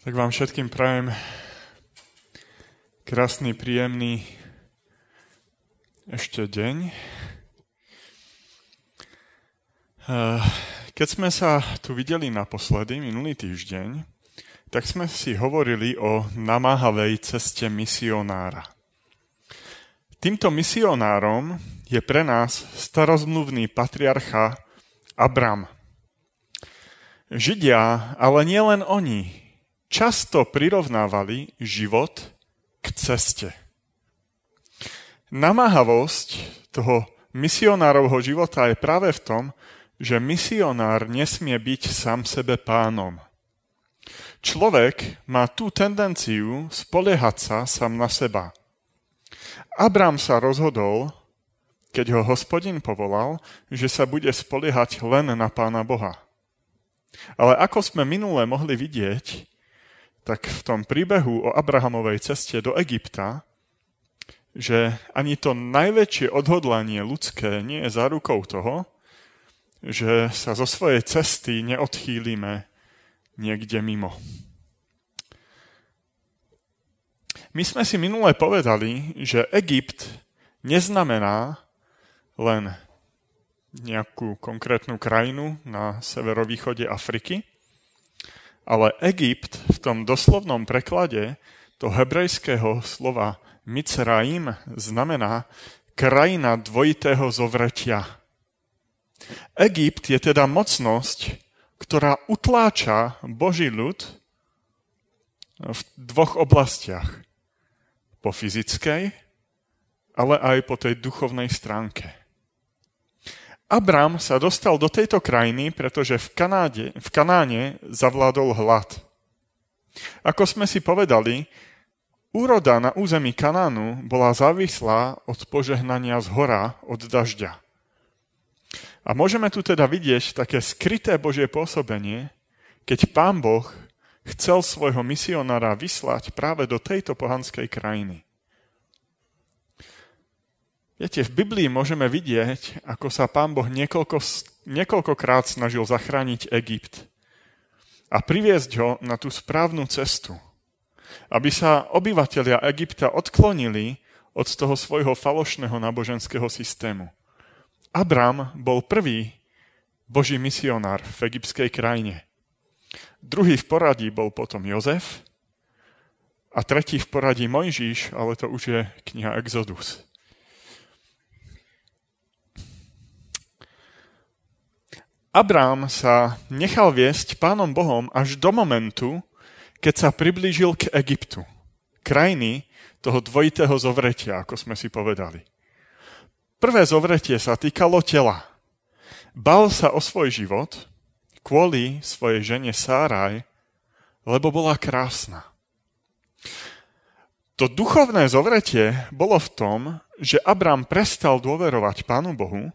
Tak vám všetkým prajem krásny, príjemný ešte deň. Eh, keď sme sa tu videli naposledy, minulý týždeň, tak sme si hovorili o namáhavej ceste misionára. Týmto misionárom je pre nás starozmluvný patriarcha Abram. Židia, ale nielen oni, často prirovnávali život k ceste. Namáhavosť toho misionárovho života je práve v tom, že misionár nesmie byť sám sebe pánom. Človek má tú tendenciu spoliehať sa sám na seba. Abrám sa rozhodol, keď ho hospodin povolal, že sa bude spoliehať len na pána Boha. Ale ako sme minule mohli vidieť, tak v tom príbehu o Abrahamovej ceste do Egypta, že ani to najväčšie odhodlanie ľudské nie je zárukou toho, že sa zo svojej cesty neodchýlime niekde mimo. My sme si minule povedali, že Egypt neznamená len nejakú konkrétnu krajinu na severovýchode Afriky, ale Egypt v tom doslovnom preklade to hebrejského slova Micraim znamená krajina dvojitého zovretia. Egypt je teda mocnosť, ktorá utláča Boží ľud v dvoch oblastiach. Po fyzickej, ale aj po tej duchovnej stránke. Abram sa dostal do tejto krajiny, pretože v, Kanáde, v Kanáne zavládol hlad. Ako sme si povedali, úroda na území Kanánu bola závislá od požehnania z hora, od dažďa. A môžeme tu teda vidieť také skryté Božie pôsobenie, keď pán Boh chcel svojho misionára vyslať práve do tejto pohanskej krajiny. Viete, v Biblii môžeme vidieť, ako sa pán Boh niekoľko, niekoľkokrát snažil zachrániť Egypt a priviesť ho na tú správnu cestu, aby sa obyvatelia Egypta odklonili od toho svojho falošného náboženského systému. Abram bol prvý Boží misionár v egyptskej krajine. Druhý v poradí bol potom Jozef a tretí v poradí Mojžiš, ale to už je kniha Exodus. Abrám sa nechal viesť pánom Bohom až do momentu, keď sa priblížil k Egyptu, krajiny toho dvojitého zovretia, ako sme si povedali. Prvé zovretie sa týkalo tela. Bal sa o svoj život kvôli svojej žene Sáraj, lebo bola krásna. To duchovné zovretie bolo v tom, že Abrám prestal dôverovať Pánu Bohu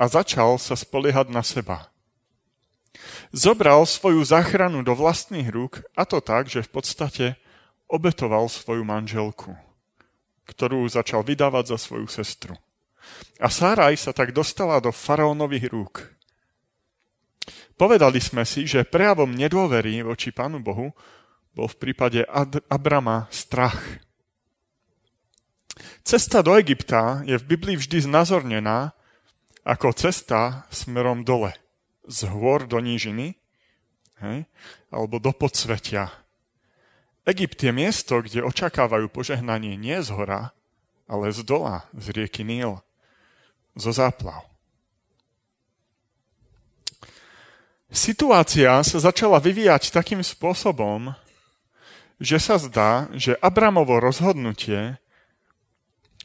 a začal sa spoliehať na seba. Zobral svoju záchranu do vlastných rúk a to tak, že v podstate obetoval svoju manželku, ktorú začal vydávať za svoju sestru. A Sáraj sa tak dostala do faraónových rúk. Povedali sme si, že prejavom nedôvery voči Pánu Bohu bol v prípade Ad- Abrama strach. Cesta do Egypta je v Biblii vždy znázornená ako cesta smerom dole, z hôr do nížiny, hej, alebo do podsvetia. Egypt je miesto, kde očakávajú požehnanie nie z hora, ale z dola, z rieky Níl, zo záplav. Situácia sa začala vyvíjať takým spôsobom, že sa zdá, že Abramovo rozhodnutie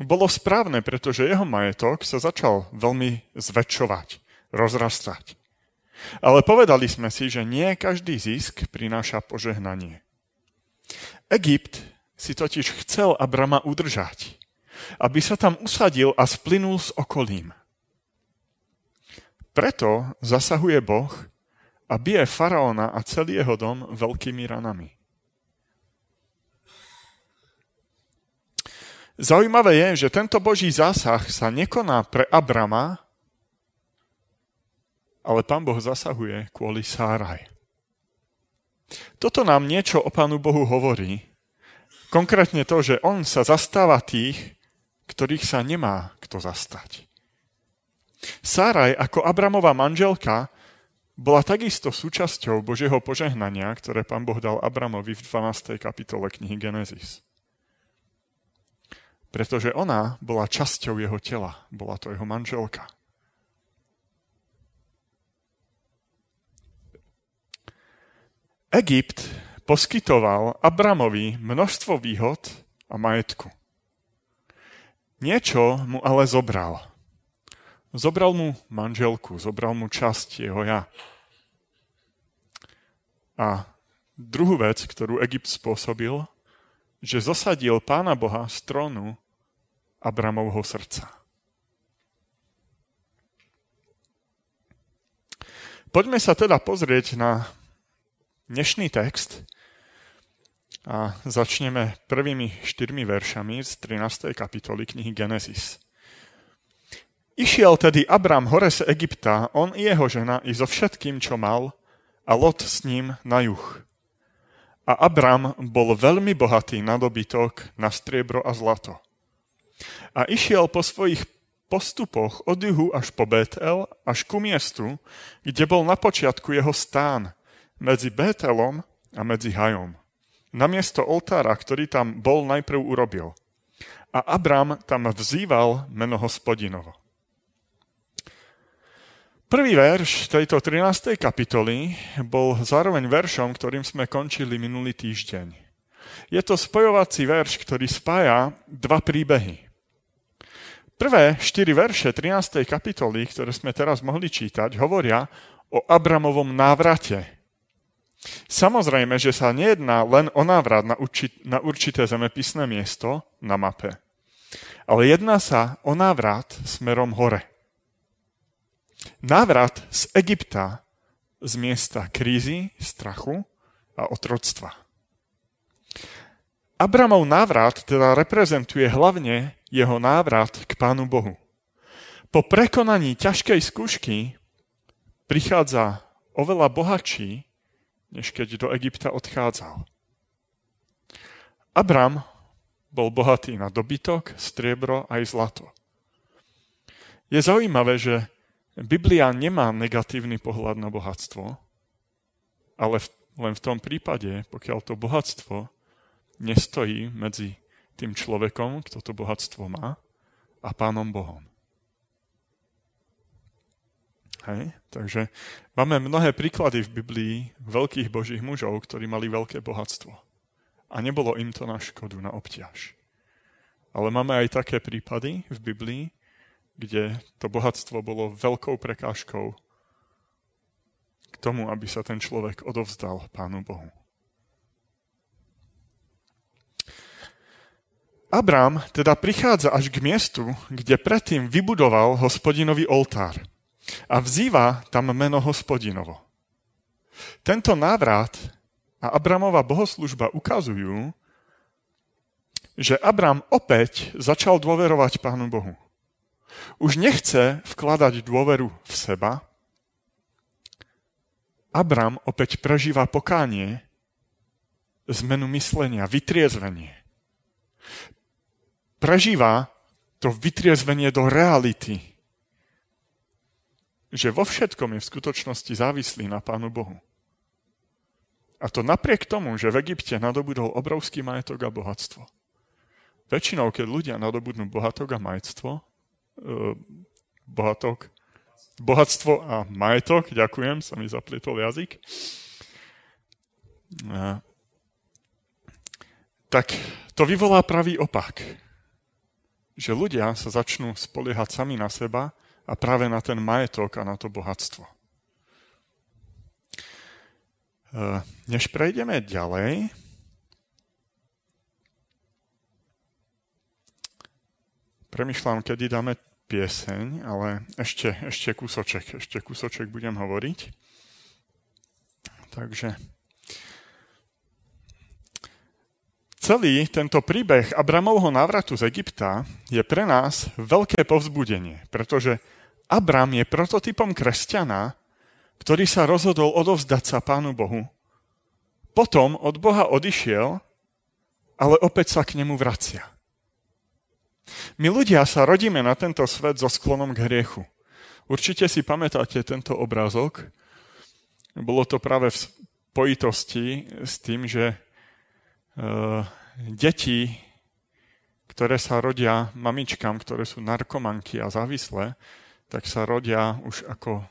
bolo správne, pretože jeho majetok sa začal veľmi zväčšovať, rozrastať. Ale povedali sme si, že nie každý zisk prináša požehnanie. Egypt si totiž chcel Abrama udržať, aby sa tam usadil a splynul s okolím. Preto zasahuje Boh a bije faraóna a celý jeho dom veľkými ranami. Zaujímavé je, že tento Boží zásah sa nekoná pre Abrama, ale pán Boh zasahuje kvôli Sáraj. Toto nám niečo o Pánu Bohu hovorí. Konkrétne to, že on sa zastáva tých, ktorých sa nemá kto zastať. Sáraj ako Abramová manželka bola takisto súčasťou Božieho požehnania, ktoré pán Boh dal Abramovi v 12. kapitole knihy Genesis. Pretože ona bola časťou jeho tela, bola to jeho manželka. Egypt poskytoval Abramovi množstvo výhod a majetku. Niečo mu ale zobral. Zobral mu manželku, zobral mu časť jeho ja. A druhú vec, ktorú Egypt spôsobil, že zosadil pána Boha z trónu Abramovho srdca. Poďme sa teda pozrieť na dnešný text a začneme prvými štyrmi veršami z 13. kapitoly knihy Genesis. Išiel tedy Abram hore z Egypta, on i jeho žena, i so všetkým, čo mal, a Lot s ním na juh. A Abram bol veľmi bohatý na dobytok, na striebro a zlato. A išiel po svojich postupoch od juhu až po Betel, až ku miestu, kde bol na počiatku jeho stán, medzi Betelom a medzi Hajom. Namiesto oltára, ktorý tam bol, najprv urobil. A Abram tam vzýval meno hospodinovo. Prvý verš tejto 13. kapitoly bol zároveň veršom, ktorým sme končili minulý týždeň. Je to spojovací verš, ktorý spája dva príbehy. Prvé štyri verše 13. kapitoly, ktoré sme teraz mohli čítať, hovoria o Abramovom návrate Samozrejme, že sa nejedná len o návrat na, určit, na určité zemepisné miesto na mape, ale jedná sa o návrat smerom hore. Návrat z Egypta z miesta krízy, strachu a otroctva. Abramov návrat teda reprezentuje hlavne jeho návrat k Pánu Bohu. Po prekonaní ťažkej skúšky prichádza oveľa bohatší než keď do Egypta odchádzal. Abram bol bohatý na dobytok, striebro aj zlato. Je zaujímavé, že Biblia nemá negatívny pohľad na bohatstvo, ale v, len v tom prípade, pokiaľ to bohatstvo nestojí medzi tým človekom, kto to bohatstvo má, a Pánom Bohom. Hej? Takže máme mnohé príklady v Biblii veľkých božích mužov, ktorí mali veľké bohatstvo. A nebolo im to na škodu, na obťaž. Ale máme aj také prípady v Biblii, kde to bohatstvo bolo veľkou prekážkou k tomu, aby sa ten človek odovzdal Pánu Bohu. Abrám teda prichádza až k miestu, kde predtým vybudoval hospodinový oltár – a vzýva tam meno hospodinovo. Tento návrat a Abramova bohoslužba ukazujú, že Abram opäť začal dôverovať Pánu Bohu. Už nechce vkladať dôveru v seba. Abram opäť prežíva pokánie, zmenu myslenia, vytriezvenie. Prežíva to vytriezvenie do reality, že vo všetkom je v skutočnosti závislý na Pánu Bohu. A to napriek tomu, že v Egypte nadobudol obrovský majetok a bohatstvo. Väčšinou, keď ľudia nadobudnú bohatok a majetstvo, eh, bohatok, bohatstvo a majetok, ďakujem, sa mi zaplietol jazyk, eh, tak to vyvolá pravý opak. Že ľudia sa začnú spoliehať sami na seba a práve na ten majetok a na to bohatstvo. E, než prejdeme ďalej, premyšľam, kedy dáme pieseň, ale ešte, ešte kúsoček, ešte kúsoček budem hovoriť. Takže Celý tento príbeh Abramovho návratu z Egypta je pre nás veľké povzbudenie, pretože Abram je prototypom kresťana, ktorý sa rozhodol odovzdať sa Pánu Bohu potom od Boha odišiel, ale opäť sa k nemu vracia. My ľudia sa rodíme na tento svet so sklonom k hriechu. Určite si pamätáte tento obrázok. Bolo to práve v spojitosti s tým, že deti, ktoré sa rodia mamičkám, ktoré sú narkomanky a závislé, tak sa rodia už ako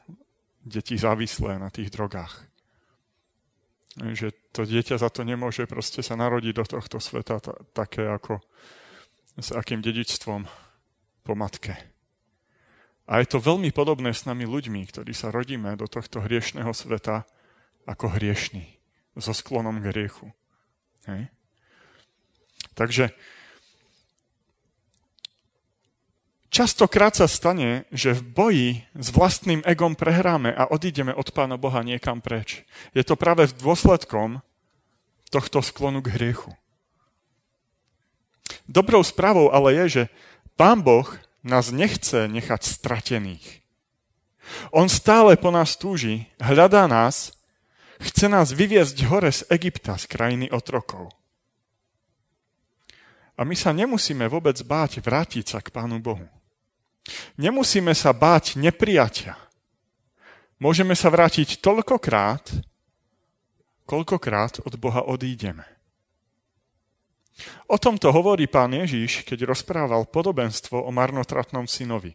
deti závislé na tých drogách. Že to dieťa za to nemôže proste sa narodiť do tohto sveta t- také ako s akým dedičstvom po matke. A je to veľmi podobné s nami ľuďmi, ktorí sa rodíme do tohto hriešného sveta ako hriešní, so sklonom k hriechu. Hej? Takže Častokrát sa stane, že v boji s vlastným egom prehráme a odídeme od Pána Boha niekam preč. Je to práve v dôsledkom tohto sklonu k hriechu. Dobrou správou ale je, že Pán Boh nás nechce nechať stratených. On stále po nás túži, hľadá nás, chce nás vyviezť hore z Egypta, z krajiny otrokov. A my sa nemusíme vôbec báť vrátiť sa k Pánu Bohu. Nemusíme sa báť nepriatia. Môžeme sa vrátiť toľkokrát, koľkokrát od Boha odídeme. O tomto hovorí pán Ježíš, keď rozprával podobenstvo o marnotratnom synovi.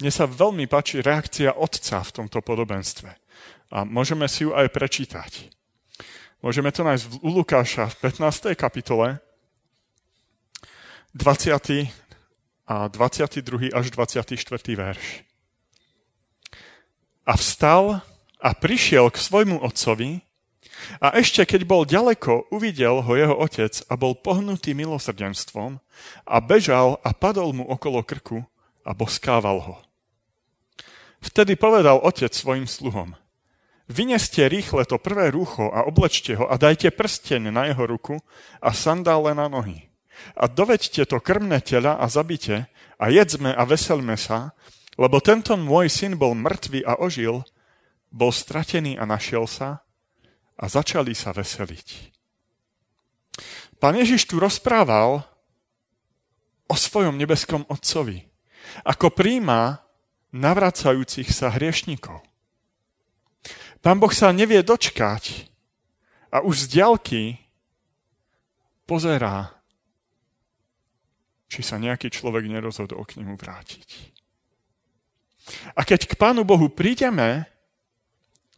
Mne sa veľmi páči reakcia otca v tomto podobenstve. A môžeme si ju aj prečítať. Môžeme to nájsť u Lukáša v 15. kapitole, 20 a 22. až 24. verš. A vstal a prišiel k svojmu otcovi a ešte keď bol ďaleko, uvidel ho jeho otec a bol pohnutý milosrdenstvom a bežal a padol mu okolo krku a boskával ho. Vtedy povedal otec svojim sluhom, Vyneste rýchle to prvé rúcho a oblečte ho a dajte prsteň na jeho ruku a sandále na nohy a doveďte to krmné tela a zabite a jedzme a veselme sa, lebo tento môj syn bol mŕtvý a ožil, bol stratený a našiel sa a začali sa veseliť. Pán Ježiš tu rozprával o svojom nebeskom Otcovi, ako príjma navracajúcich sa hriešnikov. Pán Boh sa nevie dočkať a už z diaľky pozerá či sa nejaký človek nerozhodol k nemu vrátiť. A keď k Pánu Bohu prídeme,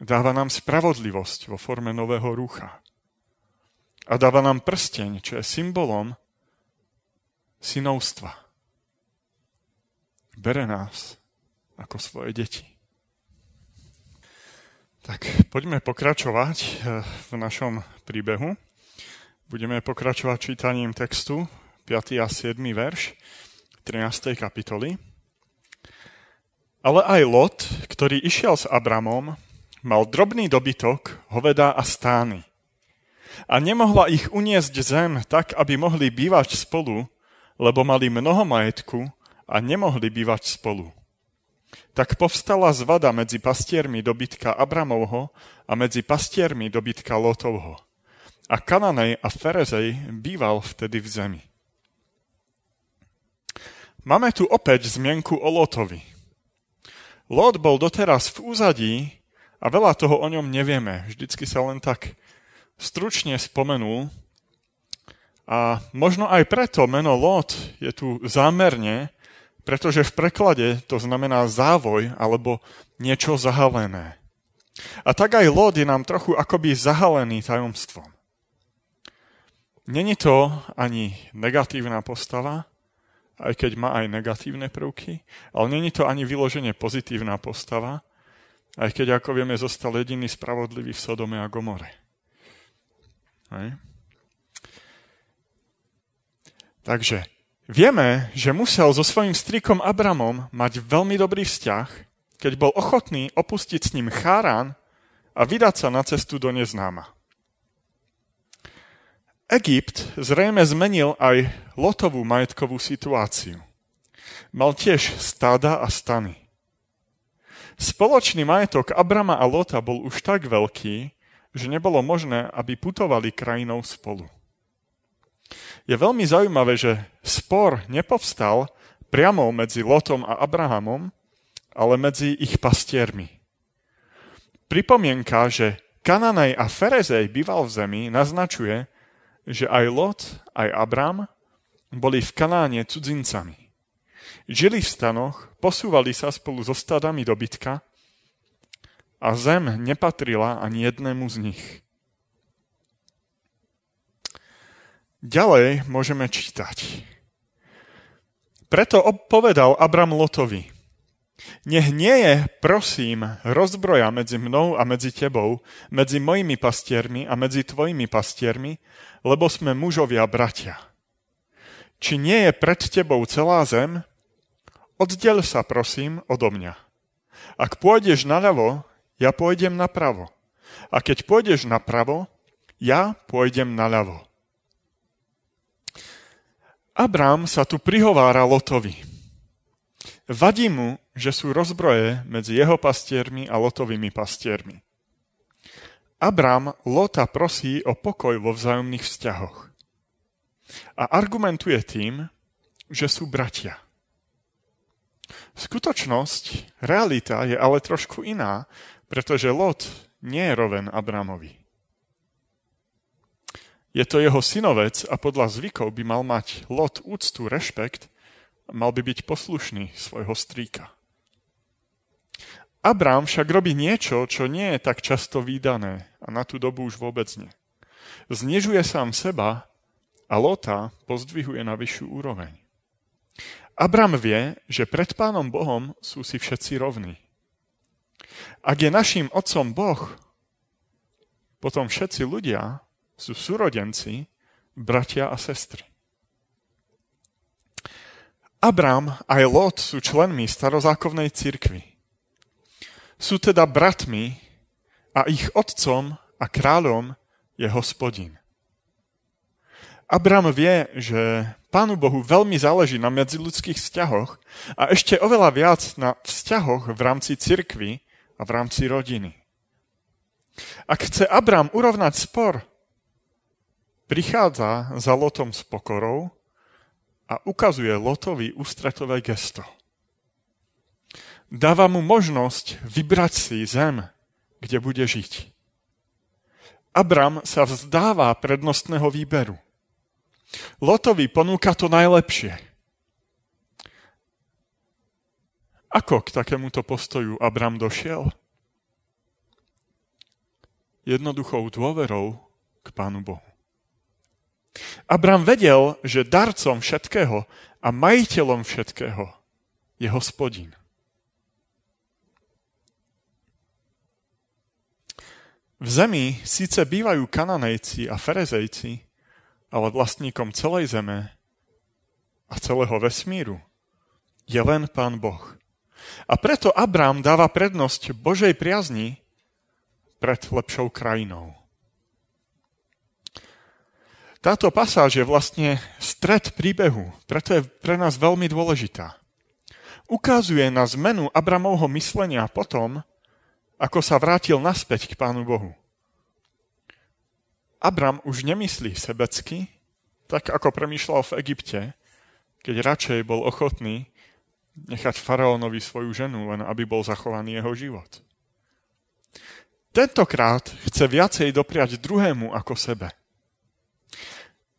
dáva nám spravodlivosť vo forme nového rucha. A dáva nám prsteň, čo je symbolom synovstva. Bere nás ako svoje deti. Tak poďme pokračovať eh, v našom príbehu. Budeme pokračovať čítaním textu 5. a 7. verš 13. kapitoly. Ale aj Lot, ktorý išiel s Abramom, mal drobný dobytok, hovedá a stány. A nemohla ich uniesť zem tak, aby mohli bývať spolu, lebo mali mnoho majetku a nemohli bývať spolu. Tak povstala zvada medzi pastiermi dobytka Abramovho a medzi pastiermi dobytka Lotovho. A Kananej a Ferezej býval vtedy v zemi. Máme tu opäť zmienku o Lotovi. Lot bol doteraz v úzadí a veľa toho o ňom nevieme. Vždycky sa len tak stručne spomenul. A možno aj preto meno Lot je tu zámerne, pretože v preklade to znamená závoj alebo niečo zahalené. A tak aj Lot je nám trochu akoby zahalený tajomstvom. Není to ani negatívna postava, aj keď má aj negatívne prvky, ale není to ani vyloženie pozitívna postava, aj keď, ako vieme, zostal jediný spravodlivý v Sodome a Gomore. Hej. Takže vieme, že musel so svojím strikom Abramom mať veľmi dobrý vzťah, keď bol ochotný opustiť s ním Chárán a vydať sa na cestu do neznáma. Egypt zrejme zmenil aj Lotovú majetkovú situáciu. Mal tiež stáda a stany. Spoločný majetok Abrama a Lota bol už tak veľký, že nebolo možné, aby putovali krajinou spolu. Je veľmi zaujímavé, že spor nepovstal priamo medzi Lotom a Abrahamom, ale medzi ich pastiermi. Pripomienka, že Kananej a Ferezej býval v zemi, naznačuje, že aj Lot, aj Abram boli v Kanáne cudzincami. Žili v stanoch, posúvali sa spolu so stadami dobytka a zem nepatrila ani jednému z nich. Ďalej môžeme čítať. Preto povedal Abram Lotovi, nech nie je, prosím, rozbroja medzi mnou a medzi tebou, medzi mojimi pastiermi a medzi tvojimi pastiermi, lebo sme mužovia bratia. Či nie je pred tebou celá zem, Oddel sa, prosím, odo mňa. Ak pôjdeš naľavo, ja pôjdem napravo. A keď pôjdeš napravo, ja pôjdem naľavo. Abrám sa tu prihovára Lotovi. Vadí mu, že sú rozbroje medzi jeho pastiermi a Lotovými pastiermi. Abrám Lota prosí o pokoj vo vzájomných vzťahoch. A argumentuje tým, že sú bratia. Skutočnosť, realita je ale trošku iná, pretože Lot nie je roven Abramovi. Je to jeho synovec a podľa zvykov by mal mať Lot úctu, rešpekt, mal by byť poslušný svojho strýka. Abrám však robí niečo, čo nie je tak často výdané a na tú dobu už vôbec nie. Znižuje sám seba a Lota pozdvihuje na vyššiu úroveň. Abram vie, že pred Pánom Bohom sú si všetci rovní. Ak je našim otcom Boh, potom všetci ľudia sú súrodenci, bratia a sestry. Abram aj Lot sú členmi starozákovnej cirkvy. Sú teda bratmi a ich otcom a kráľom je hospodin. Abram vie, že Pánu Bohu veľmi záleží na medziludských vzťahoch a ešte oveľa viac na vzťahoch v rámci cirkvy a v rámci rodiny. Ak chce Abram urovnať spor, prichádza za Lotom s pokorou a ukazuje Lotovi ústretové gesto. Dáva mu možnosť vybrať si zem, kde bude žiť. Abram sa vzdáva prednostného výberu. Lotovi ponúka to najlepšie. Ako k takémuto postoju Abram došiel? Jednoduchou dôverou k Pánu Bohu. Abram vedel, že darcom všetkého a majiteľom všetkého je hospodin. V zemi síce bývajú kananejci a ferezejci, ale vlastníkom celej zeme a celého vesmíru je len Pán Boh. A preto Abrám dáva prednosť Božej priazni pred lepšou krajinou. Táto pasáž je vlastne stred príbehu, preto je pre nás veľmi dôležitá. Ukazuje na zmenu Abramovho myslenia potom, ako sa vrátil naspäť k Pánu Bohu. Abram už nemyslí sebecky, tak ako premýšľal v Egypte, keď radšej bol ochotný nechať faraónovi svoju ženu, len aby bol zachovaný jeho život. Tentokrát chce viacej dopriať druhému ako sebe.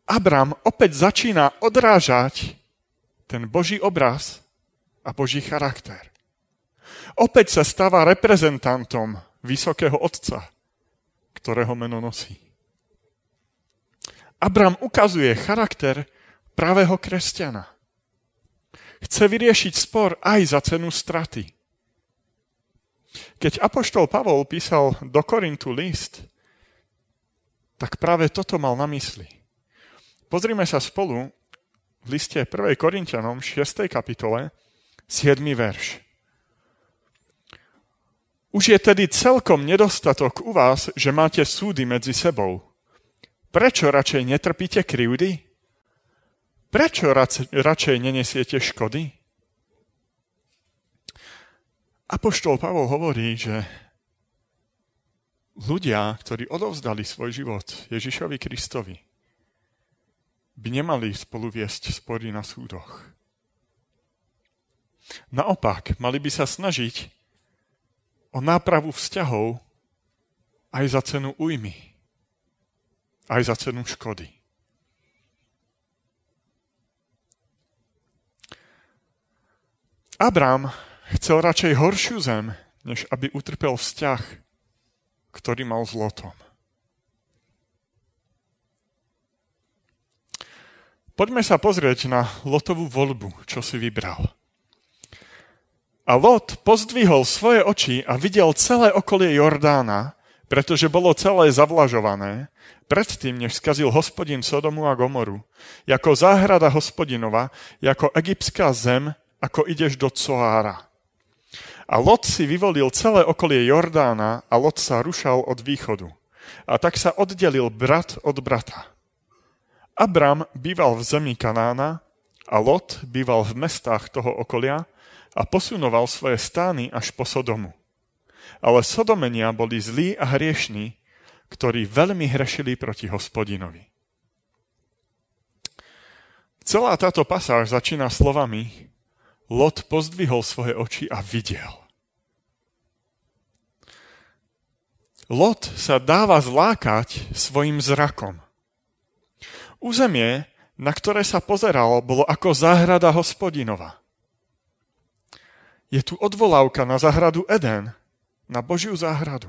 Abram opäť začína odrážať ten Boží obraz a Boží charakter. Opäť sa stáva reprezentantom vysokého otca, ktorého meno nosí. Abram ukazuje charakter pravého kresťana. Chce vyriešiť spor aj za cenu straty. Keď apoštol Pavol písal do Korintu list, tak práve toto mal na mysli. Pozrime sa spolu v liste 1. Korintianom 6. kapitole 7. verš. Už je tedy celkom nedostatok u vás, že máte súdy medzi sebou. Prečo radšej netrpíte krivdy? Prečo radšej nenesiete škody? Apoštol Pavol hovorí, že ľudia, ktorí odovzdali svoj život Ježišovi Kristovi, by nemali spolu viesť spory na súdoch. Naopak, mali by sa snažiť o nápravu vzťahov aj za cenu újmy, aj za cenu škody. Abrám chcel radšej horšiu zem, než aby utrpel vzťah, ktorý mal s Lotom. Poďme sa pozrieť na Lotovú voľbu, čo si vybral. A Lot pozdvihol svoje oči a videl celé okolie Jordána, pretože bolo celé zavlažované, predtým, než skazil hospodin Sodomu a Gomoru, ako záhrada hospodinova, ako egyptská zem, ako ideš do Coára. A Lot si vyvolil celé okolie Jordána a Lot sa rušal od východu. A tak sa oddelil brat od brata. Abram býval v zemi Kanána a Lot býval v mestách toho okolia a posunoval svoje stány až po Sodomu. Ale Sodomenia boli zlí a hriešní, ktorí veľmi hrešili proti hospodinovi. Celá táto pasáž začína slovami Lot pozdvihol svoje oči a videl. Lot sa dáva zlákať svojim zrakom. Územie, na ktoré sa pozeral, bolo ako záhrada hospodinova. Je tu odvolávka na záhradu Eden, na Božiu záhradu.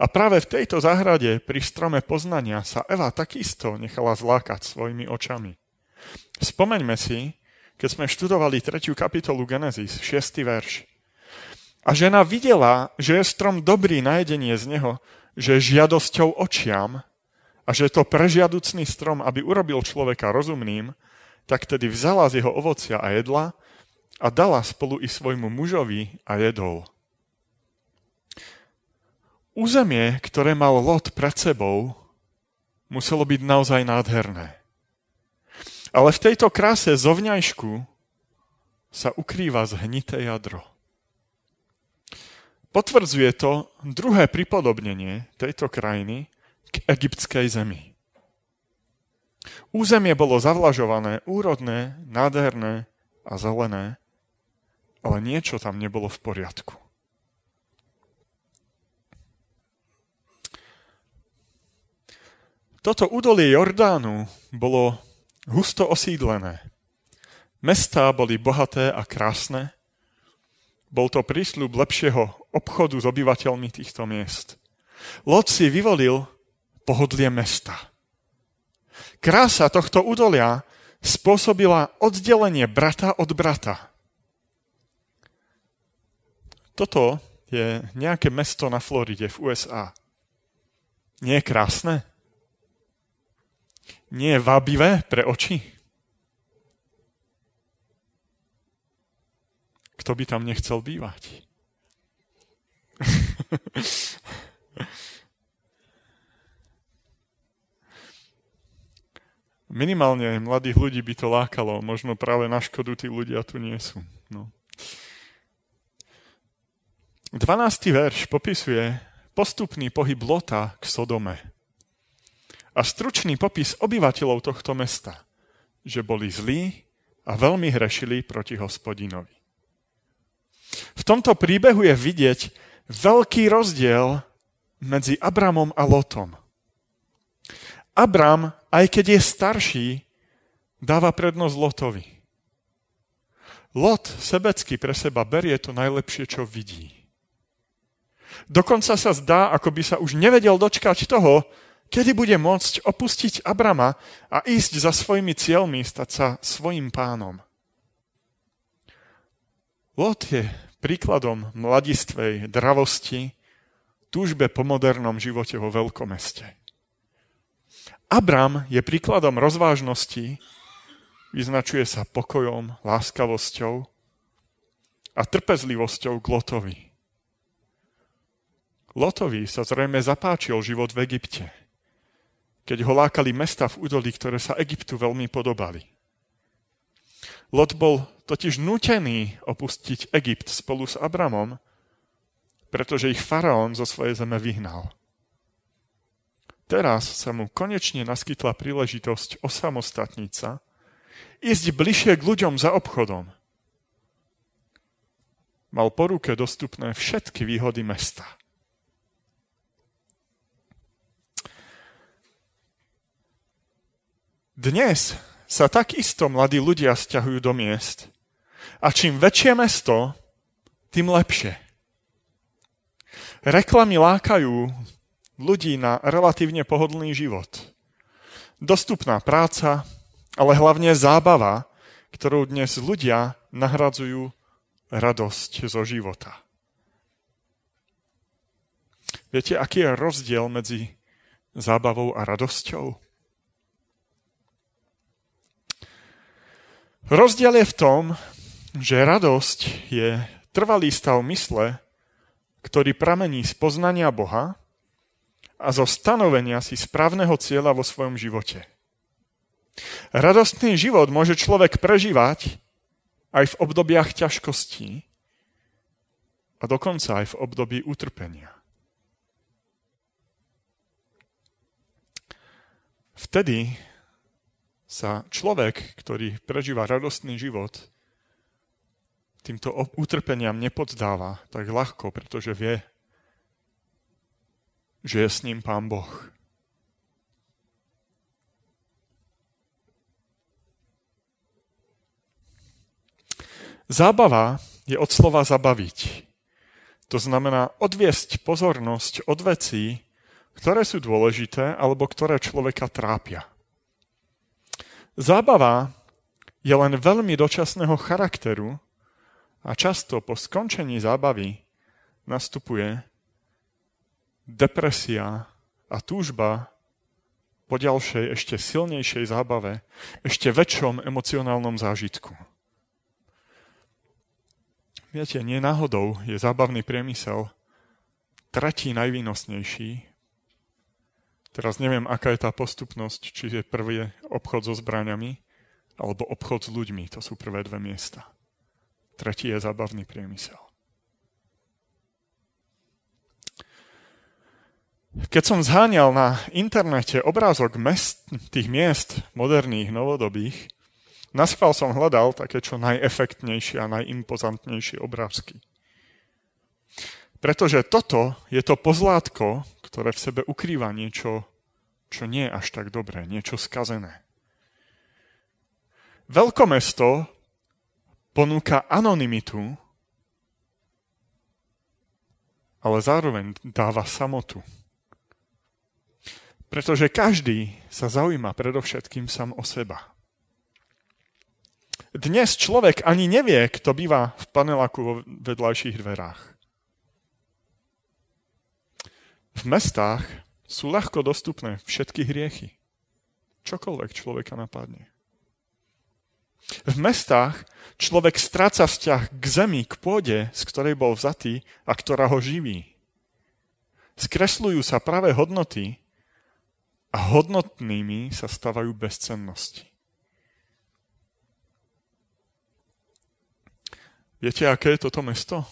A práve v tejto záhrade pri strome poznania sa Eva takisto nechala zlákať svojimi očami. Spomeňme si, keď sme študovali 3. kapitolu Genesis, 6. verš. A žena videla, že je strom dobrý na jedenie z neho, že žiadosťou očiam a že to prežiaducný strom, aby urobil človeka rozumným, tak tedy vzala z jeho ovocia a jedla a dala spolu i svojmu mužovi a jedol. Územie, ktoré mal Lot pred sebou, muselo byť naozaj nádherné. Ale v tejto kráse zovňajšku sa ukrýva zhnité jadro. Potvrdzuje to druhé pripodobnenie tejto krajiny, k egyptskej zemi. Územie bolo zavlažované, úrodné, nádherné a zelené, ale niečo tam nebolo v poriadku. Toto údolie Jordánu bolo husto osídlené. Mestá boli bohaté a krásne. Bol to prísľub lepšieho obchodu s obyvateľmi týchto miest. Lot si vyvolil pohodlie mesta. Krása tohto údolia spôsobila oddelenie brata od brata. Toto je nejaké mesto na Floride v USA. Nie je krásne? Nie je vábivé pre oči? Kto by tam nechcel bývať? minimálne mladých ľudí by to lákalo. Možno práve na škodu tí ľudia tu nie sú. No. 12. verš popisuje postupný pohyb Lota k Sodome. A stručný popis obyvateľov tohto mesta, že boli zlí a veľmi hrešili proti hospodinovi. V tomto príbehu je vidieť veľký rozdiel medzi Abramom a Lotom. Abram, aj keď je starší, dáva prednosť Lotovi. Lot sebecky pre seba berie to najlepšie, čo vidí. Dokonca sa zdá, ako by sa už nevedel dočkať toho, kedy bude môcť opustiť Abrama a ísť za svojimi cieľmi, stať sa svojim pánom. Lot je príkladom mladistvej dravosti, túžbe po modernom živote vo veľkomeste. Abram je príkladom rozvážnosti, vyznačuje sa pokojom, láskavosťou a trpezlivosťou k Lotovi. Lotovi sa zrejme zapáčil život v Egypte, keď ho lákali mesta v údolí, ktoré sa Egyptu veľmi podobali. Lot bol totiž nutený opustiť Egypt spolu s Abramom, pretože ich faraón zo svojej zeme vyhnal. Teraz sa mu konečne naskytla príležitosť osamostatniť sa, ísť bližšie k ľuďom za obchodom. Mal po ruke dostupné všetky výhody mesta. Dnes sa takisto mladí ľudia stiahujú do miest. A čím väčšie mesto, tým lepšie. Reklamy lákajú ľudí na relatívne pohodlný život. Dostupná práca, ale hlavne zábava, ktorou dnes ľudia nahradzujú radosť zo života. Viete, aký je rozdiel medzi zábavou a radosťou? Rozdiel je v tom, že radosť je trvalý stav mysle, ktorý pramení z poznania Boha a zo stanovenia si správneho cieľa vo svojom živote. Radostný život môže človek prežívať aj v obdobiach ťažkostí a dokonca aj v období utrpenia. Vtedy sa človek, ktorý prežíva radostný život, týmto utrpeniam nepoddáva tak ľahko, pretože vie, že je s ním Pán Boh. Zábava je od slova zabaviť. To znamená odviesť pozornosť od vecí, ktoré sú dôležité alebo ktoré človeka trápia. Zábava je len veľmi dočasného charakteru a často po skončení zábavy nastupuje depresia a túžba po ďalšej, ešte silnejšej zábave, ešte väčšom emocionálnom zážitku. Viete, nie náhodou je zábavný priemysel tretí najvýnosnejší Teraz neviem, aká je tá postupnosť, či je prvý obchod so zbraniami, alebo obchod s ľuďmi. To sú prvé dve miesta. Tretí je zábavný priemysel. Keď som zháňal na internete obrázok mest, tých miest moderných, novodobých, naschvál som hľadal také čo najefektnejšie a najimpozantnejšie obrázky. Pretože toto je to pozlátko, ktoré v sebe ukrýva niečo, čo nie je až tak dobré, niečo skazené. Veľkomesto ponúka anonymitu, ale zároveň dáva samotu. Pretože každý sa zaujíma predovšetkým sám o seba. Dnes človek ani nevie, kto býva v paneláku vo vedľajších dverách. V mestách sú ľahko dostupné všetky hriechy. Čokoľvek človeka napadne. V mestách človek stráca vzťah k zemi, k pôde, z ktorej bol vzatý a ktorá ho živí. Skresľujú sa práve hodnoty a hodnotnými sa stávajú bezcennosti. Viete, aké je toto mesto?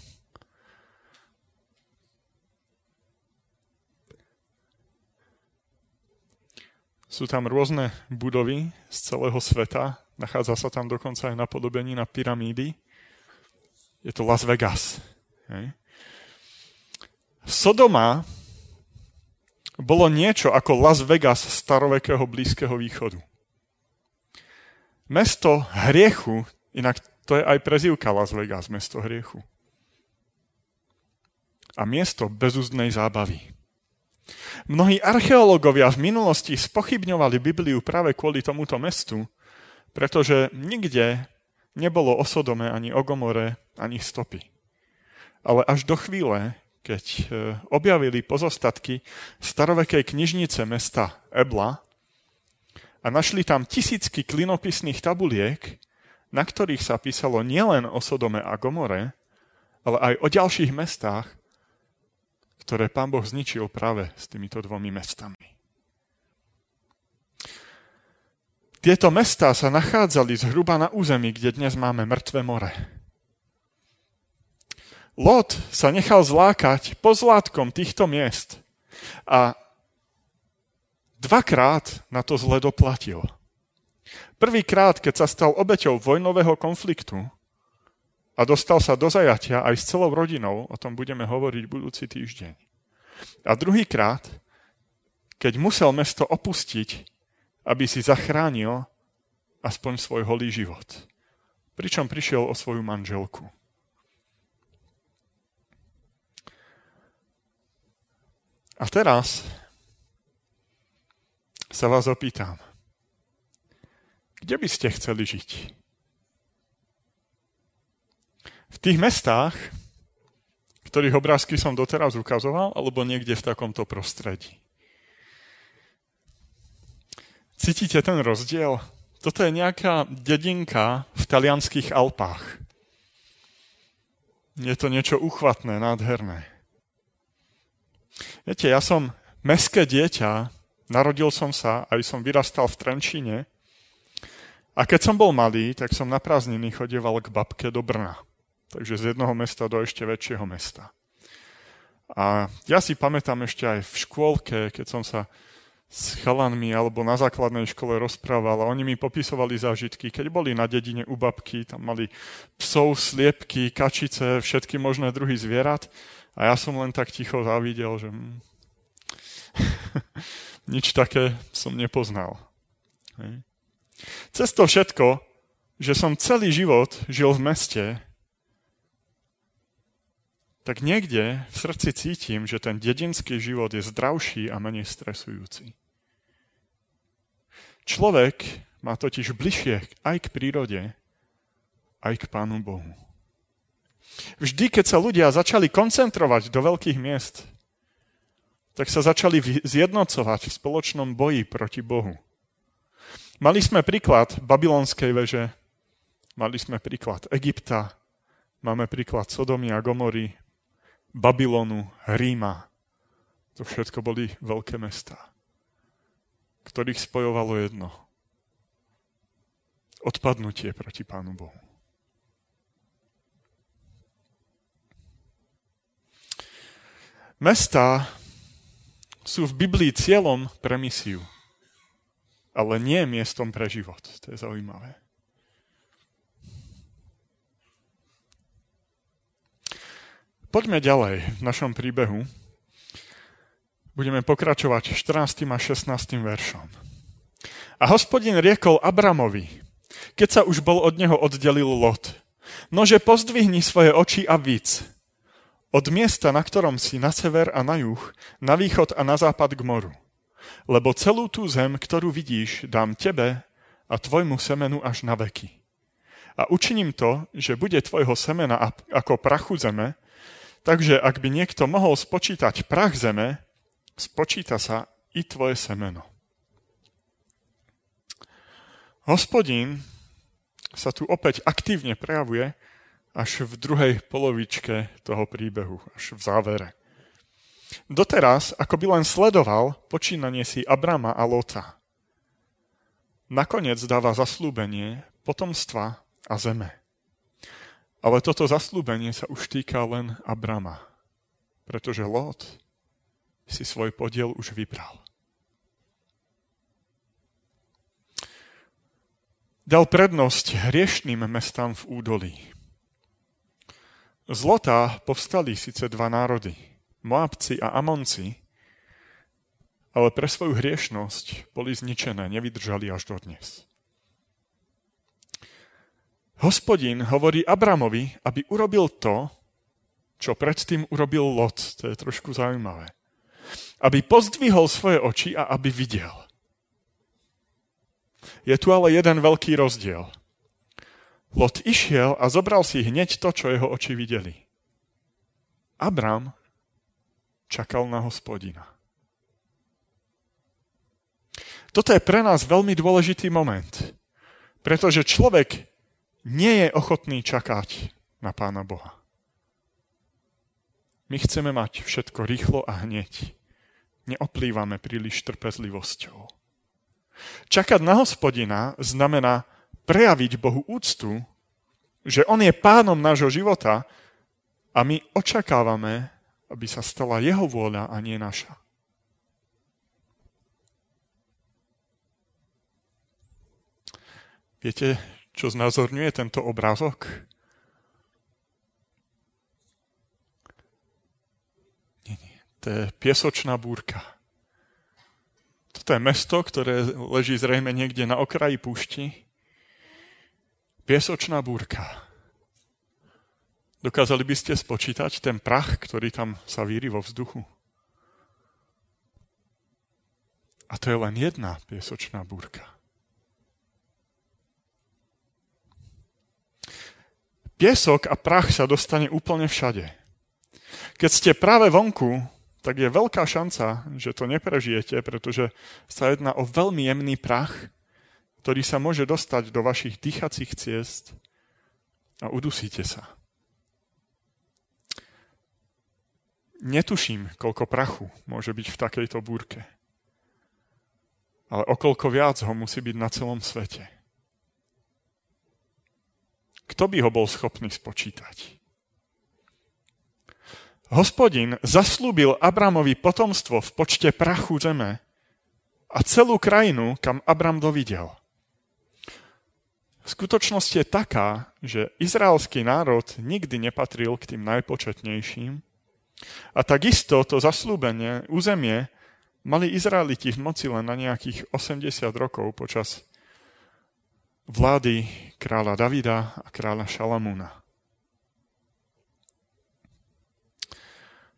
Sú tam rôzne budovy z celého sveta. Nachádza sa tam dokonca aj napodobení na pyramídy. Je to Las Vegas. Hej. Sodoma bolo niečo ako Las Vegas starovekého Blízkeho východu. Mesto hriechu, inak to je aj prezivka Las Vegas, mesto hriechu. A miesto bezúzdnej zábavy. Mnohí archeológovia v minulosti spochybňovali Bibliu práve kvôli tomuto mestu, pretože nikde nebolo o Sodome ani o Gomore ani stopy. Ale až do chvíle, keď e, objavili pozostatky starovekej knižnice mesta Ebla a našli tam tisícky klinopisných tabuliek, na ktorých sa písalo nielen o Sodome a Gomore, ale aj o ďalších mestách, ktoré pán Boh zničil práve s týmito dvomi mestami. Tieto mestá sa nachádzali zhruba na území, kde dnes máme mŕtve more. Lot sa nechal zlákať pozlátkom týchto miest a dvakrát na to zle doplatil. Prvýkrát, keď sa stal obeťou vojnového konfliktu a dostal sa do zajatia aj s celou rodinou, o tom budeme hovoriť budúci týždeň. A druhýkrát, keď musel mesto opustiť, aby si zachránil aspoň svoj holý život. Pričom prišiel o svoju manželku. A teraz sa vás opýtam, kde by ste chceli žiť? V tých mestách, ktorých obrázky som doteraz ukazoval, alebo niekde v takomto prostredí? Cítite ten rozdiel? Toto je nejaká dedinka v talianských Alpách. Je to niečo uchvatné, nádherné. Viete, ja som meské dieťa, narodil som sa, aj som vyrastal v Trenčíne. A keď som bol malý, tak som na prázdniny chodieval k babke do Brna. Takže z jedného mesta do ešte väčšieho mesta. A ja si pamätám ešte aj v škôlke, keď som sa s chalanmi alebo na základnej škole rozprával a oni mi popisovali zážitky, keď boli na dedine u babky, tam mali psov, sliepky, kačice, všetky možné druhy zvierat a ja som len tak ticho závidel, že hm, nič také som nepoznal. Hej. Cez to všetko, že som celý život žil v meste, tak niekde v srdci cítim, že ten dedinský život je zdravší a menej stresujúci. Človek má totiž bližšie aj k prírode, aj k Pánu Bohu. Vždy, keď sa ľudia začali koncentrovať do veľkých miest, tak sa začali zjednocovať v spoločnom boji proti Bohu. Mali sme príklad babylonskej veže, mali sme príklad Egypta, máme príklad Sodomy a Gomory, Babylonu, Ríma. To všetko boli veľké mestá ktorých spojovalo jedno. Odpadnutie proti Pánu Bohu. Mesta sú v Biblii cieľom pre misiu, ale nie miestom pre život. To je zaujímavé. Poďme ďalej v našom príbehu. Budeme pokračovať 14. a 16. veršom. A hospodin riekol Abramovi, keď sa už bol od neho oddelil Lot, nože pozdvihni svoje oči a víc. Od miesta, na ktorom si na sever a na juh, na východ a na západ k moru. Lebo celú tú zem, ktorú vidíš, dám tebe a tvojmu semenu až na veky. A učiním to, že bude tvojho semena ako prachu zeme, takže ak by niekto mohol spočítať prach zeme, spočíta sa i tvoje semeno. Hospodín sa tu opäť aktívne prejavuje až v druhej polovičke toho príbehu, až v závere. Doteraz, ako by len sledoval počínanie si Abrama a Lota. Nakoniec dáva zaslúbenie potomstva a zeme. Ale toto zaslúbenie sa už týka len Abrama, pretože Lot si svoj podiel už vybral. Dal prednosť hriešným mestám v údolí. Z Lota povstali síce dva národy, Moabci a Amonci, ale pre svoju hriešnosť boli zničené, nevydržali až do dnes. Hospodin hovorí Abramovi, aby urobil to, čo predtým urobil Lot. To je trošku zaujímavé aby pozdvihol svoje oči a aby videl. Je tu ale jeden veľký rozdiel. Lot išiel a zobral si hneď to, čo jeho oči videli. Abram čakal na hospodina. Toto je pre nás veľmi dôležitý moment, pretože človek nie je ochotný čakať na Pána Boha. My chceme mať všetko rýchlo a hneď neoplývame príliš trpezlivosťou. Čakať na hospodina znamená prejaviť Bohu úctu, že On je pánom nášho života A my očakávame, aby sa stala jeho vôľa a nie naša. Viete, čo znázorňuje tento obrázok? Nie, nie. To je piesočná búrka. Toto je mesto, ktoré leží zrejme niekde na okraji púšti. Piesočná búrka. Dokázali by ste spočítať ten prach, ktorý tam sa víri vo vzduchu? A to je len jedna piesočná búrka. Piesok a prach sa dostane úplne všade. Keď ste práve vonku, tak je veľká šanca, že to neprežijete, pretože sa jedná o veľmi jemný prach, ktorý sa môže dostať do vašich dýchacích ciest a udusíte sa. Netuším, koľko prachu môže byť v takejto búrke. Ale okolko viac ho musí byť na celom svete. Kto by ho bol schopný spočítať? Hospodin zaslúbil Abramovi potomstvo v počte prachu zeme a celú krajinu, kam Abram dovidel. Skutočnosť je taká, že izraelský národ nikdy nepatril k tým najpočetnejším a takisto to zaslúbenie, územie, mali Izraeliti v moci len na nejakých 80 rokov počas vlády kráľa Davida a kráľa Šalamúna.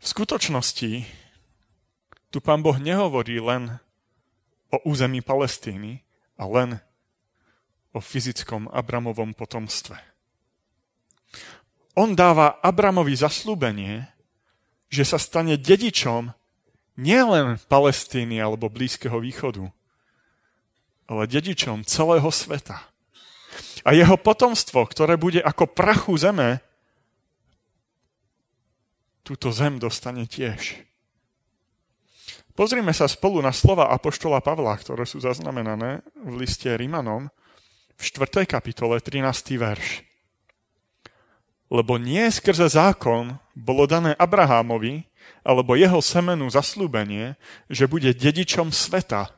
V skutočnosti tu pán Boh nehovorí len o území Palestíny a len o fyzickom Abramovom potomstve. On dáva Abramovi zaslúbenie, že sa stane dedičom nielen Palestíny alebo Blízkeho východu, ale dedičom celého sveta. A jeho potomstvo, ktoré bude ako prachu zeme, túto zem dostane tiež. Pozrime sa spolu na slova Apoštola Pavla, ktoré sú zaznamenané v liste Rimanom v 4. kapitole 13. verš. Lebo nie skrze zákon bolo dané Abrahámovi alebo jeho semenu zaslúbenie, že bude dedičom sveta,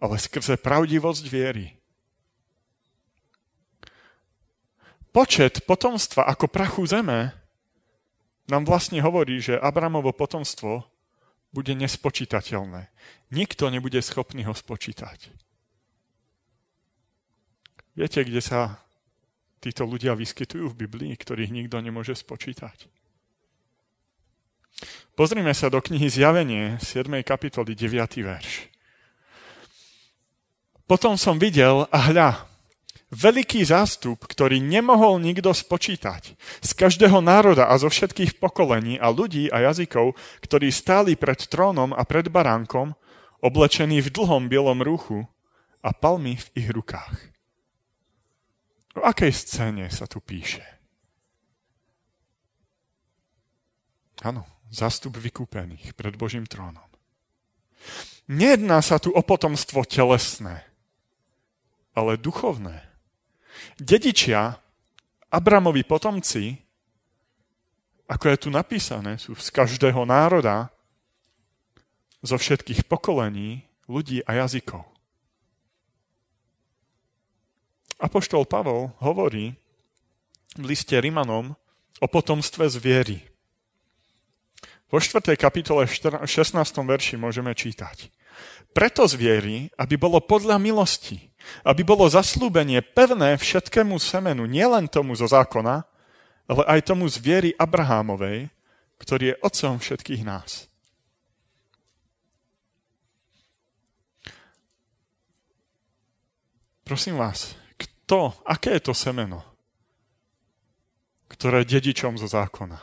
ale skrze pravdivosť viery. počet potomstva ako prachu zeme nám vlastne hovorí, že Abramovo potomstvo bude nespočítateľné. Nikto nebude schopný ho spočítať. Viete, kde sa títo ľudia vyskytujú v Biblii, ktorých nikto nemôže spočítať? Pozrime sa do knihy Zjavenie, 7. kapitoly, 9. verš. Potom som videl a hľa, veľký zástup, ktorý nemohol nikto spočítať. Z každého národa a zo všetkých pokolení a ľudí a jazykov, ktorí stáli pred trónom a pred baránkom, oblečení v dlhom bielom rúchu a palmy v ich rukách. O akej scéne sa tu píše? Áno, zástup vykúpených pred Božím trónom. Nejedná sa tu o potomstvo telesné, ale duchovné. Dedičia, Abramovi potomci, ako je tu napísané, sú z každého národa, zo všetkých pokolení, ľudí a jazykov. Apoštol Pavol hovorí v liste Rimanom o potomstve z viery. Vo 4. kapitole 16. verši môžeme čítať. Preto z viery, aby bolo podľa milosti, aby bolo zaslúbenie pevné všetkému semenu, nielen tomu zo zákona, ale aj tomu z viery Abrahámovej, ktorý je otcom všetkých nás. Prosím vás, kto, aké je to semeno, ktoré je dedičom zo zákona?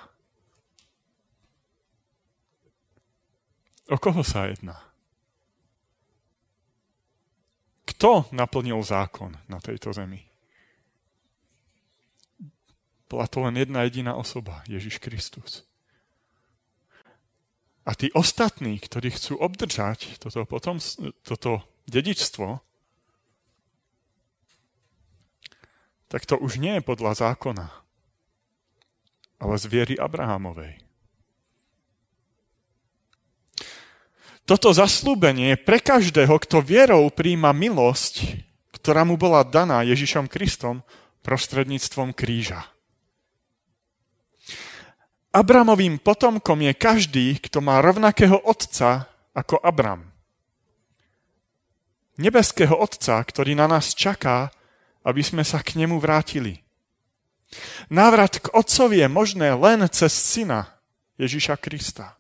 O koho sa jedná? Kto naplnil zákon na tejto zemi? Bola to len jedna jediná osoba, Ježiš Kristus. A tí ostatní, ktorí chcú obdržať toto, potom, toto dedičstvo, tak to už nie je podľa zákona, ale z viery Abrahamovej. Toto zaslúbenie je pre každého, kto vierou príjma milosť, ktorá mu bola daná Ježišom Kristom prostredníctvom kríža. Abramovým potomkom je každý, kto má rovnakého otca ako Abram. Nebeského otca, ktorý na nás čaká, aby sme sa k nemu vrátili. Návrat k otcovi je možné len cez syna Ježiša Krista.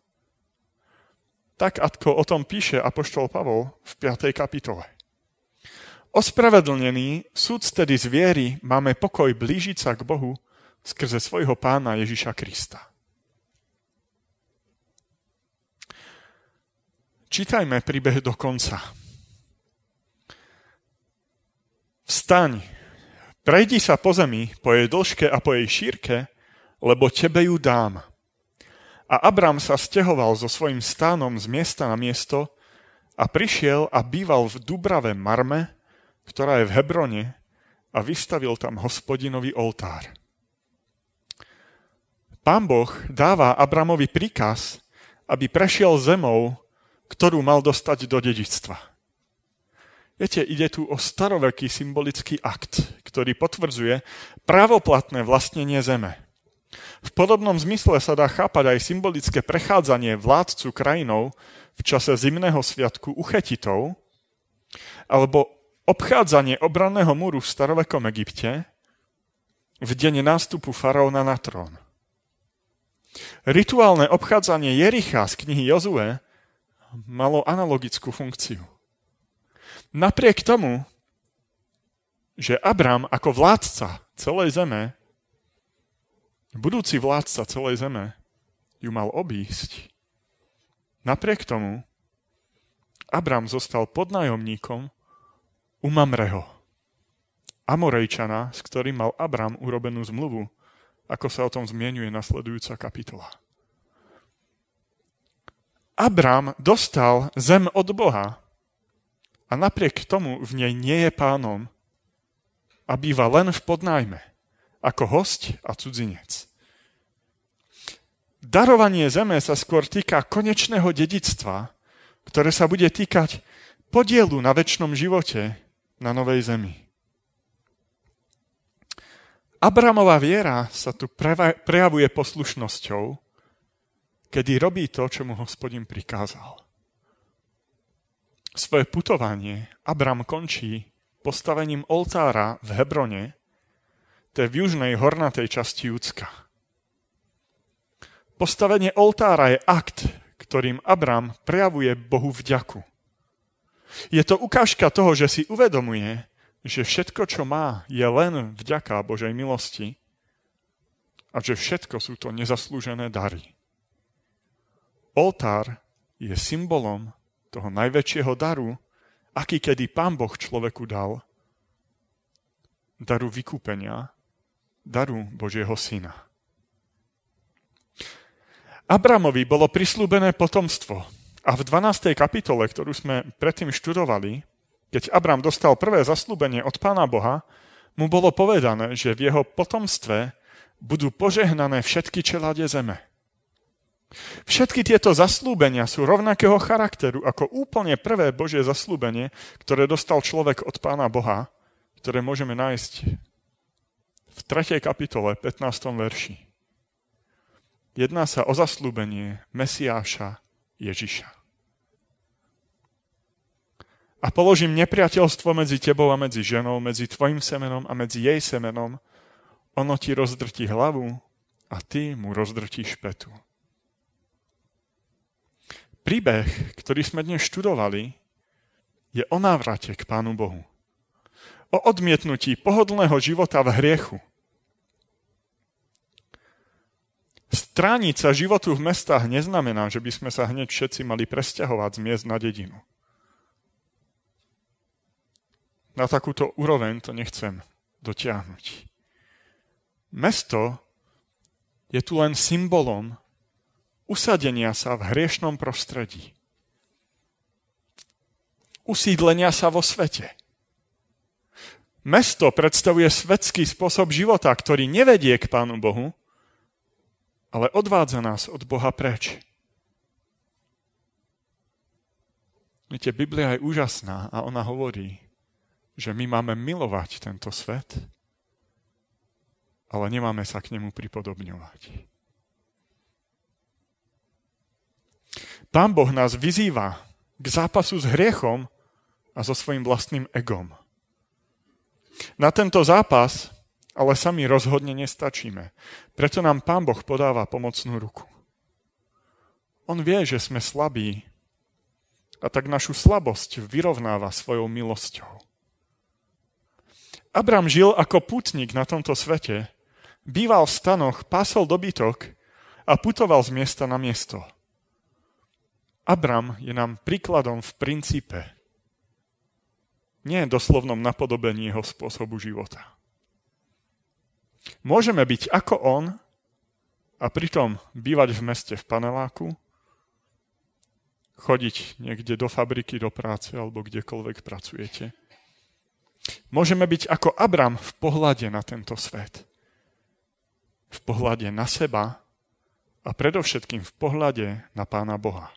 Tak, ako o tom píše Apoštol Pavol v 5. kapitole. Ospravedlnený súd tedy z viery máme pokoj blížiť sa k Bohu skrze svojho pána Ježiša Krista. Čítajme príbeh do konca. Vstaň, prejdi sa po zemi, po jej dĺžke a po jej šírke, lebo tebe ju dám. A Abram sa stehoval so svojím stánom z miesta na miesto a prišiel a býval v Dubrave Marme, ktorá je v Hebrone, a vystavil tam hospodinovi oltár. Pán Boh dáva Abramovi príkaz, aby prešiel zemou, ktorú mal dostať do dedičstva. Viete, ide tu o staroveký symbolický akt, ktorý potvrdzuje právoplatné vlastnenie zeme. V podobnom zmysle sa dá chápať aj symbolické prechádzanie vládcu krajinou v čase zimného sviatku uchetitov, alebo obchádzanie obranného múru v starovekom Egypte v deň nástupu faraóna na trón. Rituálne obchádzanie Jericha z knihy Jozue malo analogickú funkciu. Napriek tomu, že Abram ako vládca celej zeme, budúci vládca celej zeme, ju mal obísť, napriek tomu Abram zostal podnájomníkom u Mamreho, Amorejčana, s ktorým mal Abram urobenú zmluvu, ako sa o tom zmienuje nasledujúca kapitola. Abram dostal zem od Boha a napriek tomu v nej nie je pánom a býva len v podnájme, ako host a cudzinec. Darovanie zeme sa skôr týka konečného dedictva, ktoré sa bude týkať podielu na väčšnom živote na novej zemi. Abramová viera sa tu prejavuje poslušnosťou, kedy robí to, čo mu hospodin prikázal. Svoje putovanie Abram končí postavením oltára v Hebrone, to je v južnej hornatej časti Júcka. Postavenie oltára je akt, ktorým Abram prejavuje Bohu vďaku. Je to ukážka toho, že si uvedomuje, že všetko, čo má, je len vďaka Božej milosti a že všetko sú to nezaslúžené dary. Oltár je symbolom toho najväčšieho daru, aký kedy Pán Boh človeku dal. Daru vykúpenia, daru Božieho Syna. Abramovi bolo prislúbené potomstvo a v 12. kapitole, ktorú sme predtým študovali, keď Abram dostal prvé zaslúbenie od Pána Boha, mu bolo povedané, že v jeho potomstve budú požehnané všetky čelade zeme. Všetky tieto zaslúbenia sú rovnakého charakteru ako úplne prvé Božie zaslúbenie, ktoré dostal človek od Pána Boha, ktoré môžeme nájsť v 3. kapitole, 15. verši. Jedná sa o zaslúbenie Mesiáša Ježiša. A položím nepriateľstvo medzi tebou a medzi ženou, medzi tvojim semenom a medzi jej semenom. Ono ti rozdrtí hlavu a ty mu rozdrtíš petu. Príbeh, ktorý sme dnes študovali, je o návrate k Pánu Bohu. O odmietnutí pohodlného života v hriechu. Strániť sa životu v mestách neznamená, že by sme sa hneď všetci mali presťahovať z miest na dedinu. Na takúto úroveň to nechcem dotiahnuť. Mesto je tu len symbolom usadenia sa v hriešnom prostredí. Usídlenia sa vo svete. Mesto predstavuje svetský spôsob života, ktorý nevedie k Pánu Bohu, ale odvádza nás od Boha preč. Viete, Biblia je úžasná a ona hovorí, že my máme milovať tento svet, ale nemáme sa k nemu pripodobňovať. Pán Boh nás vyzýva k zápasu s hriechom a so svojím vlastným egom. Na tento zápas ale sami rozhodne nestačíme. Preto nám Pán Boh podáva pomocnú ruku. On vie, že sme slabí a tak našu slabosť vyrovnáva svojou milosťou. Abram žil ako putník na tomto svete, býval v stanoch, pásol dobytok a putoval z miesta na miesto. Abram je nám príkladom v princípe, nie doslovnom napodobení jeho spôsobu života. Môžeme byť ako on a pritom bývať v meste v paneláku, chodiť niekde do fabriky, do práce alebo kdekoľvek pracujete. Môžeme byť ako Abram v pohľade na tento svet. V pohľade na seba a predovšetkým v pohľade na Pána Boha.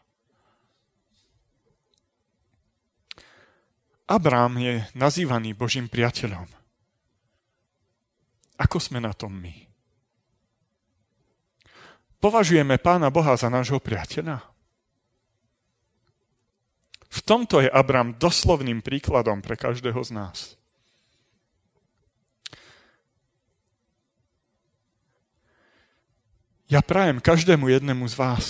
Abrám je nazývaný Božím priateľom. Ako sme na tom my? Považujeme Pána Boha za nášho priateľa? V tomto je Abram doslovným príkladom pre každého z nás. Ja prajem každému jednému z vás,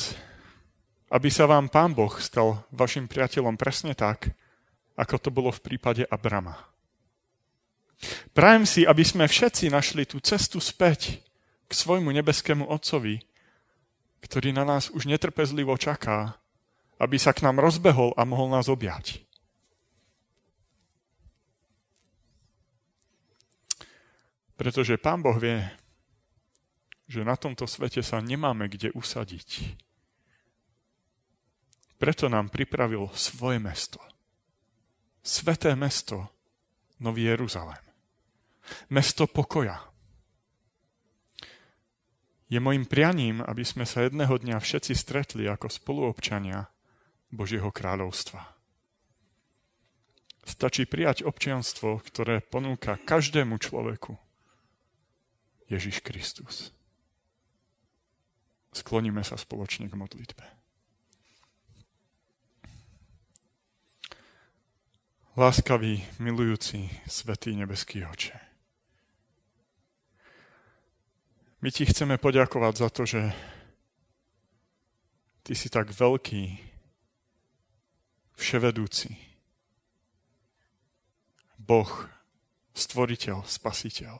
aby sa vám Pán Boh stal vašim priateľom presne tak, ako to bolo v prípade Abrama. Prajem si, aby sme všetci našli tú cestu späť k svojmu nebeskému Otcovi, ktorý na nás už netrpezlivo čaká, aby sa k nám rozbehol a mohol nás objať. Pretože Pán Boh vie, že na tomto svete sa nemáme kde usadiť. Preto nám pripravil svoje mesto. Sveté mesto, Nový Jeruzalém. Mesto pokoja. Je mojim prianím, aby sme sa jedného dňa všetci stretli ako spoluobčania Božieho kráľovstva. Stačí prijať občianstvo, ktoré ponúka každému človeku Ježiš Kristus. Skloníme sa spoločne k modlitbe. Láskavý, milujúci, svetý nebeský oče. My ti chceme poďakovať za to, že ty si tak veľký, vševedúci, Boh, stvoriteľ, spasiteľ.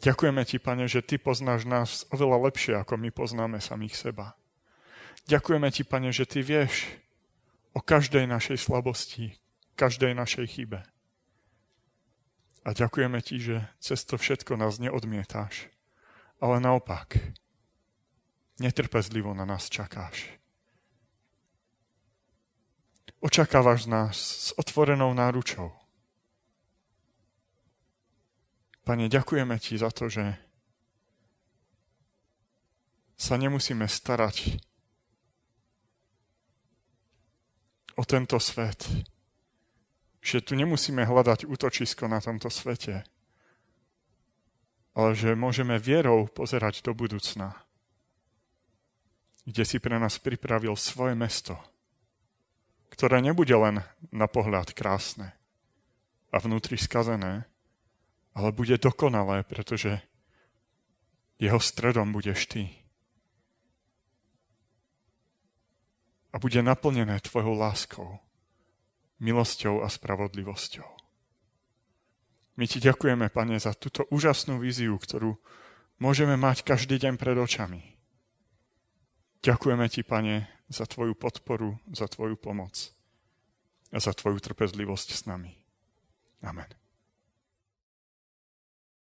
Ďakujeme ti, pane, že ty poznáš nás oveľa lepšie, ako my poznáme samých seba. Ďakujeme ti, pane, že ty vieš o každej našej slabosti, každej našej chybe. A ďakujeme ti, že cez to všetko nás neodmietáš, ale naopak, netrpezlivo na nás čakáš. Očakávaš nás s otvorenou náručou. Pane, ďakujeme ti za to, že sa nemusíme starať o tento svet, že tu nemusíme hľadať útočisko na tomto svete, ale že môžeme vierou pozerať do budúcna, kde si pre nás pripravil svoje mesto, ktoré nebude len na pohľad krásne a vnútri skazené, ale bude dokonalé, pretože jeho stredom budeš ty. A bude naplnené tvojou láskou milosťou a spravodlivosťou. My ti ďakujeme, Pane, za túto úžasnú víziu, ktorú môžeme mať každý deň pred očami. Ďakujeme ti, Pane, za tvoju podporu, za tvoju pomoc a za tvoju trpezlivosť s nami. Amen.